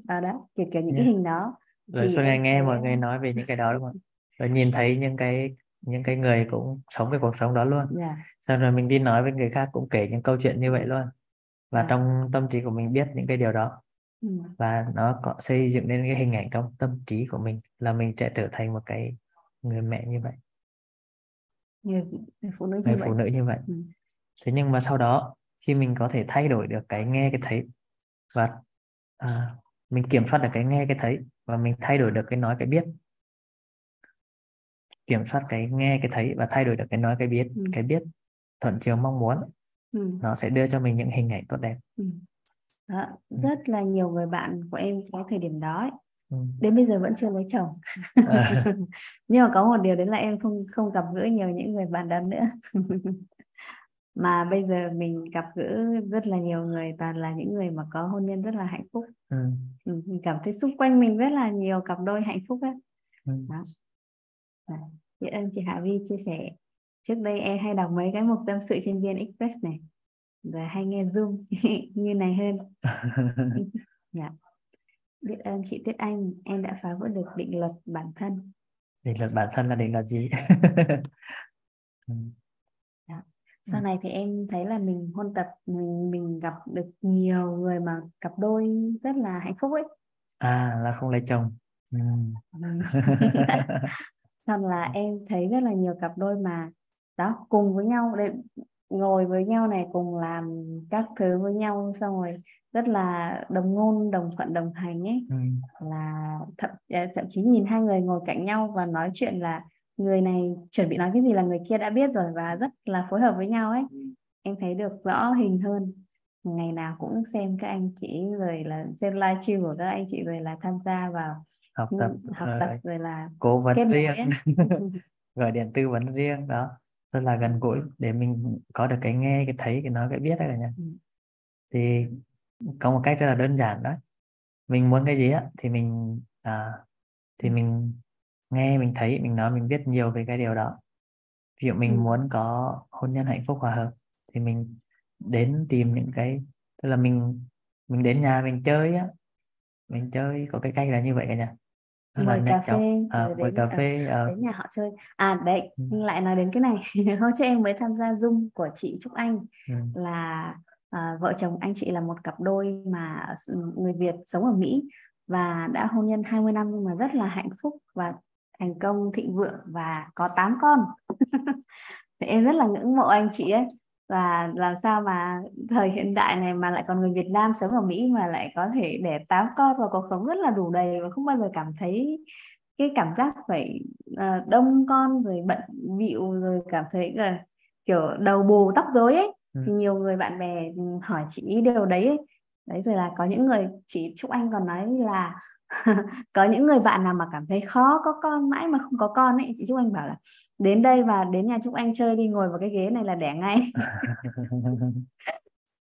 ở à, đó kiểu kiểu những yeah. cái hình đó rồi sau này nghe mọi người nói về những cái đó đúng không rồi nhìn thấy những cái những cái người cũng sống cái cuộc sống đó luôn yeah. Dạ. sau rồi mình đi nói với người khác cũng kể những câu chuyện như vậy luôn và yeah. Dạ. trong tâm trí của mình biết những cái điều đó ừ. và nó có xây dựng nên cái hình ảnh trong tâm trí của mình là mình sẽ trở thành một cái người mẹ như vậy người, người phụ nữ như người vậy phụ nữ như vậy ừ. thế nhưng mà sau đó khi mình có thể thay đổi được cái nghe cái thấy và à, mình kiểm soát được cái nghe cái thấy và mình thay đổi được cái nói cái biết kiểm soát cái nghe cái thấy và thay đổi được cái nói cái biết ừ. cái biết thuận chiều mong muốn ừ. nó sẽ đưa cho mình những hình ảnh tốt đẹp ừ. Đó, ừ. rất là nhiều người bạn của em có thời điểm đó ấy. Ừ. đến bây giờ vẫn chưa lấy chồng à. nhưng mà có một điều đấy là em không không gặp gỡ nhiều những người bạn đó nữa mà bây giờ mình gặp gỡ rất là nhiều người toàn là những người mà có hôn nhân rất là hạnh phúc ừ. ừ mình cảm thấy xung quanh mình rất là nhiều cặp đôi hạnh phúc ấy. Ừ. Đó. Biết ơn chị Hạ Vi chia sẻ trước đây em hay đọc mấy cái mục tâm sự trên VN Express này và hay nghe Zoom như này hơn dạ. Biết ơn chị Tuyết Anh em đã phá vỡ được định luật bản thân. Định luật bản thân là định luật gì? Dạ. sau này thì em thấy là mình hôn tập mình mình gặp được nhiều người mà cặp đôi rất là hạnh phúc ấy. À là không lấy chồng. Ừ. xong là em thấy rất là nhiều cặp đôi mà đó cùng với nhau. Để ngồi với nhau này cùng làm các thứ với nhau xong rồi rất là đồng ngôn đồng thuận đồng hành ấy. Ừ. là thậm à, thậm chí nhìn hai người ngồi cạnh nhau và nói chuyện là người này chuẩn bị nói cái gì là người kia đã biết rồi và rất là phối hợp với nhau ấy. Em thấy được rõ hình hơn. Ngày nào cũng xem các anh chị rồi là xem livestream của các anh chị rồi là tham gia vào học tập học tập rồi là cố vấn riêng. gọi điện tư vấn riêng đó rất là gần gũi để mình có được cái nghe cái thấy cái nói cái biết đó cả nhà. Ừ. thì có một cách rất là đơn giản đó. Mình muốn cái gì á thì mình à, thì mình nghe mình thấy mình nói mình biết nhiều về cái điều đó. Ví dụ mình ừ. muốn có hôn nhân hạnh phúc hòa hợp thì mình đến tìm những cái tức là mình mình đến nhà mình chơi á. Mình chơi có cái cách là như vậy cả nhà mời cà phê à, mời cà phê à. đến nhà họ chơi à đấy ừ. lại nói đến cái này hôm trước em mới tham gia zoom của chị Trúc Anh ừ. là à, vợ chồng anh chị là một cặp đôi mà người Việt sống ở Mỹ và đã hôn nhân 20 năm nhưng mà rất là hạnh phúc và thành công thịnh vượng và có 8 con thì em rất là ngưỡng mộ anh chị ấy và làm sao mà thời hiện đại này mà lại còn người Việt Nam sống ở Mỹ mà lại có thể đẻ tám con và cuộc sống rất là đủ đầy và không bao giờ cảm thấy cái cảm giác phải uh, đông con rồi bận bịu rồi cảm thấy uh, kiểu đầu bù tóc rối ấy ừ. thì nhiều người bạn bè hỏi chị điều đấy ấy. đấy rồi là có những người chị Trúc Anh còn nói là có những người bạn nào mà cảm thấy khó có con mãi mà không có con ấy chị Trúc Anh bảo là đến đây và đến nhà Trúc Anh chơi đi ngồi vào cái ghế này là đẻ ngay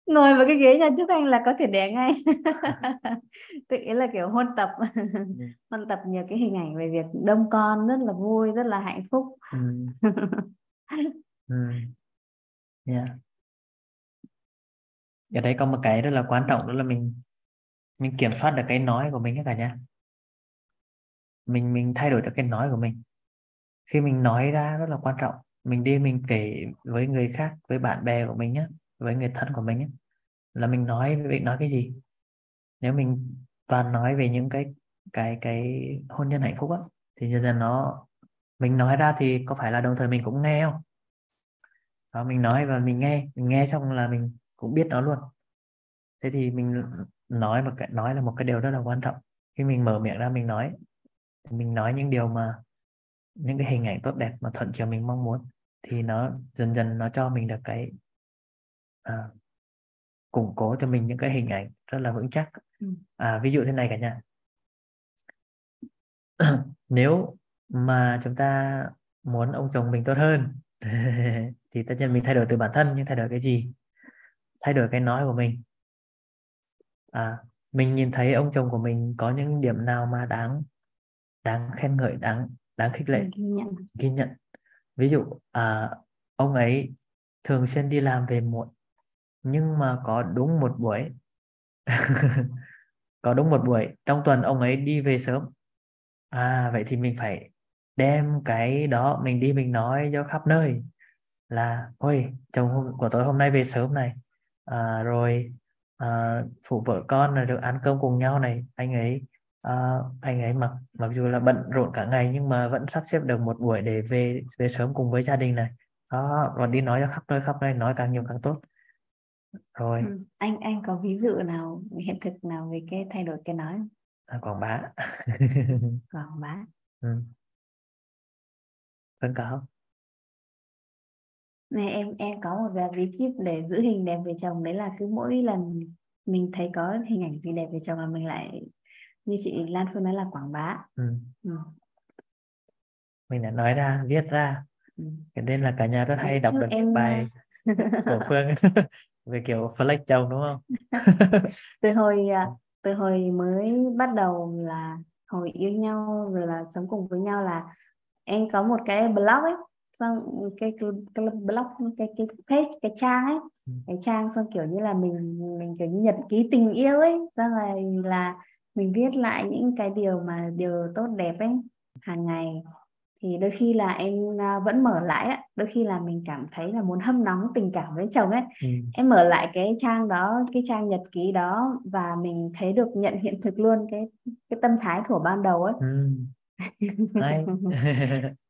ngồi vào cái ghế nhà Trúc Anh là có thể đẻ ngay tự ý là kiểu hôn tập ừ. hôn tập nhiều cái hình ảnh về việc đông con rất là vui rất là hạnh phúc. Yeah. ở đây có một cái rất là quan trọng đó là mình mình kiểm soát được cái nói của mình cả nhà. Mình mình thay đổi được cái nói của mình. Khi mình nói ra rất là quan trọng. Mình đi mình kể với người khác, với bạn bè của mình nhé, với người thân của mình nhé, là mình nói mình nói cái gì? Nếu mình toàn nói về những cái cái cái hôn nhân hạnh phúc á, thì dần dần nó, mình nói ra thì có phải là đồng thời mình cũng nghe không? Đó, mình nói và mình nghe. Mình nghe xong là mình cũng biết nó luôn. Thế thì mình nói một cái nói là một cái điều rất là quan trọng. Khi mình mở miệng ra mình nói mình nói những điều mà những cái hình ảnh tốt đẹp mà thuận chiều mình mong muốn thì nó dần dần nó cho mình được cái à, củng cố cho mình những cái hình ảnh rất là vững chắc. Ừ. à, ví dụ thế này cả nhà nếu mà chúng ta muốn ông chồng mình tốt hơn thì tất nhiên mình thay đổi từ bản thân nhưng thay đổi cái gì? Thay đổi cái nói của mình à mình nhìn thấy ông chồng của mình có những điểm nào mà đáng đáng khen ngợi đáng đáng khích lệ? Ghi nhận. Ghi nhận. Ví dụ à, ông ấy thường xuyên đi làm về muộn nhưng mà có đúng một buổi có đúng một buổi trong tuần ông ấy đi về sớm. À vậy thì mình phải đem cái đó mình đi mình nói cho khắp nơi là ôi chồng của tôi hôm nay về sớm này. À, rồi à, phụ vợ con rồi được ăn cơm cùng nhau này anh ấy à, anh ấy mặc mặc dù là bận rộn cả ngày nhưng mà vẫn sắp xếp được một buổi để về về sớm cùng với gia đình này đó và đi nói cho khắp nơi khắp nơi nói càng nhiều càng tốt rồi ừ. anh anh có ví dụ nào hiện thực nào về cái thay đổi cái nói không? À, quảng bá quảng bá ừ. vẫn có này em em có một vài bí kíp để giữ hình đẹp về chồng. Đấy là cứ mỗi lần mình thấy có hình ảnh gì đẹp về chồng là mình lại như chị Lan Phương nói là quảng bá. Ừ. Ừ. mình đã nói ra viết ra. Ừ. nên là cả nhà rất hay đọc được em... bài của Phương. Về kiểu flex chồng đúng không? Từ hồi à, từ hồi mới bắt đầu là hồi yêu nhau rồi là sống cùng với nhau là em có một cái blog ấy xong cái, cái, cái blog cái cái page cái trang ấy ừ. cái trang xong kiểu như là mình mình kiểu như nhật ký tình yêu ấy xong rồi là mình viết lại những cái điều mà điều tốt đẹp ấy hàng ngày thì đôi khi là em à, vẫn mở lại á đôi khi là mình cảm thấy là muốn hâm nóng tình cảm với chồng ấy ừ. em mở lại cái trang đó cái trang nhật ký đó và mình thấy được nhận hiện thực luôn cái cái tâm thái của ban đầu ấy ừ.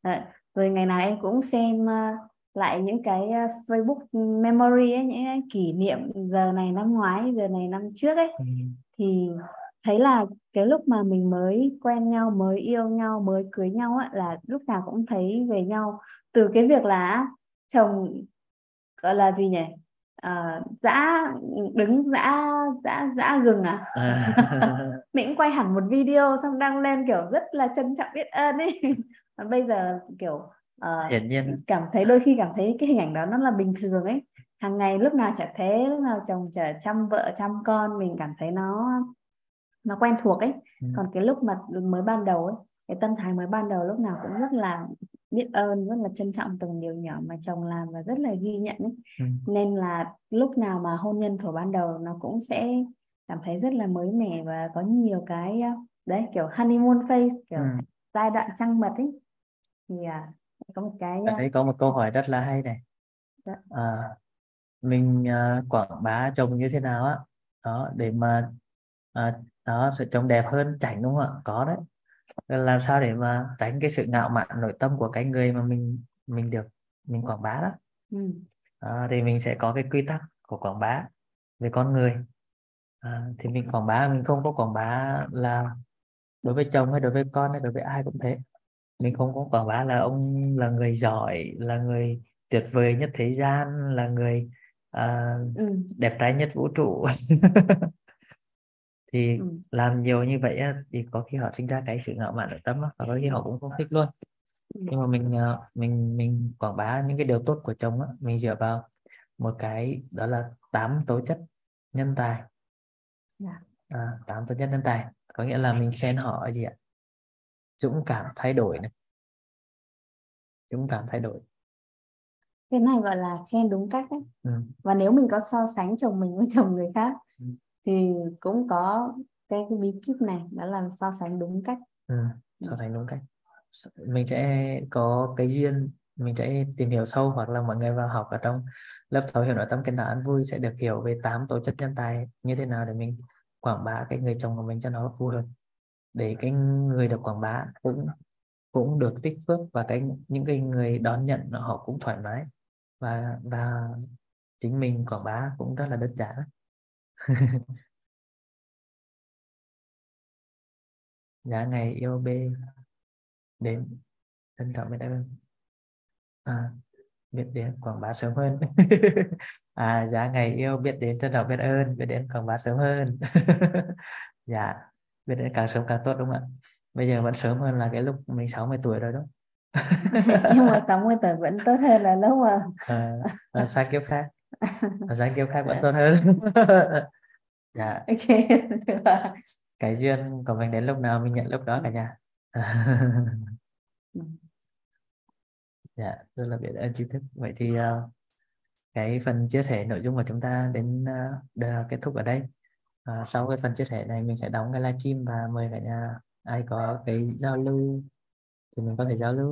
rồi ngày nào em cũng xem uh, lại những cái uh, Facebook memory ấy những cái kỷ niệm giờ này năm ngoái giờ này năm trước ấy. Ừ. thì thấy là cái lúc mà mình mới quen nhau mới yêu nhau mới cưới nhau á là lúc nào cũng thấy về nhau. Từ cái việc là chồng gọi là gì nhỉ? À, dã đứng dã dã dã gừng à, à. mình cũng quay hẳn một video xong đăng lên kiểu rất là trân trọng biết ơn ấy bây giờ kiểu uh, Hiển nhiên. cảm thấy đôi khi cảm thấy cái hình ảnh đó nó là bình thường ấy hàng ngày lúc nào chả thế lúc nào chồng chở chăm vợ chăm con mình cảm thấy nó nó quen thuộc ấy ừ. còn cái lúc mà mới ban đầu ấy cái tâm thái mới ban đầu lúc nào cũng rất là biết ơn rất là trân trọng từng điều nhỏ mà chồng làm và rất là ghi nhận ấy. Ừ. nên là lúc nào mà hôn nhân thổ ban đầu nó cũng sẽ cảm thấy rất là mới mẻ và có nhiều cái đấy kiểu honeymoon phase kiểu ừ. giai đoạn trăng mật ấy à, có một cái Ở đây có một câu hỏi rất là hay này. Dạ. à, mình uh, quảng bá chồng như thế nào á? Đó để mà uh, đó sẽ trông đẹp hơn chảnh đúng không ạ? Có đấy. Làm sao để mà tránh cái sự ngạo mạn nội tâm của cái người mà mình mình được mình quảng bá đó? Ừ. à, thì mình sẽ có cái quy tắc của quảng bá về con người. À, thì mình quảng bá mình không có quảng bá là đối với chồng hay đối với con hay đối với ai cũng thế mình không có quảng bá là ông là người giỏi là người tuyệt vời nhất thế gian là người uh, ừ. đẹp trai nhất vũ trụ thì ừ. làm nhiều như vậy thì có khi họ sinh ra cái sự ngạo mạn nội tâm và có khi họ cũng không thích luôn Ừ. nhưng mà mình ờ, mình mình quảng bá những cái điều tốt của chồng á, mình dựa vào một cái đó là tám tố chất nhân tài Dạ. à, tám tố chất nhân tài có nghĩa là mình khen họ ở gì ạ dũng cảm thay đổi này dũng cảm thay đổi cái này gọi là khen đúng cách đấy ừ. và nếu mình có so sánh chồng mình với chồng người khác Ừ. thì cũng có cái, cái bí kíp này đó là so sánh đúng cách Ừ. so sánh đúng cách mình sẽ có cái duyên mình sẽ tìm hiểu sâu hoặc là mọi người vào học ở trong lớp thấu hiểu nội tâm kiến tạo ăn vui sẽ được hiểu về tám tố chất nhân tài như thế nào để mình quảng bá cái người chồng của mình cho nó vui hơn để cái người được quảng bá cũng cũng được tích phước và cái những cái người đón nhận họ cũng thoải mái. Và và chính mình quảng bá cũng rất là đơn giản. Giá ngày yêu b đến trân trọng biết ơn. À, biết đến quảng bá sớm hơn. À giá ngày yêu biết đến trân trọng biết ơn biết đến quảng bá sớm hơn. Dạ biết đến càng sớm càng tốt đúng không ạ? Bây giờ vẫn sớm hơn là cái lúc mình 60 tuổi rồi đó. Nhưng mà 60 tuổi vẫn tốt hơn là lúc mà à, à, sang kiếp khác. À, sang kiếp khác vẫn tốt hơn. Dạ. Ok được cái duyên của mình đến lúc nào mình nhận lúc đó cả nhà. Dạ rất là biết ơn trí thức. Vậy thì uh, cái phần chia sẻ nội dung của chúng ta đến uh, kết thúc ở đây à, sau cái phần chia sẻ này mình sẽ đóng cái livestream và mời cả nhà. Ai có cái giao lưu thì mình có thể giao lưu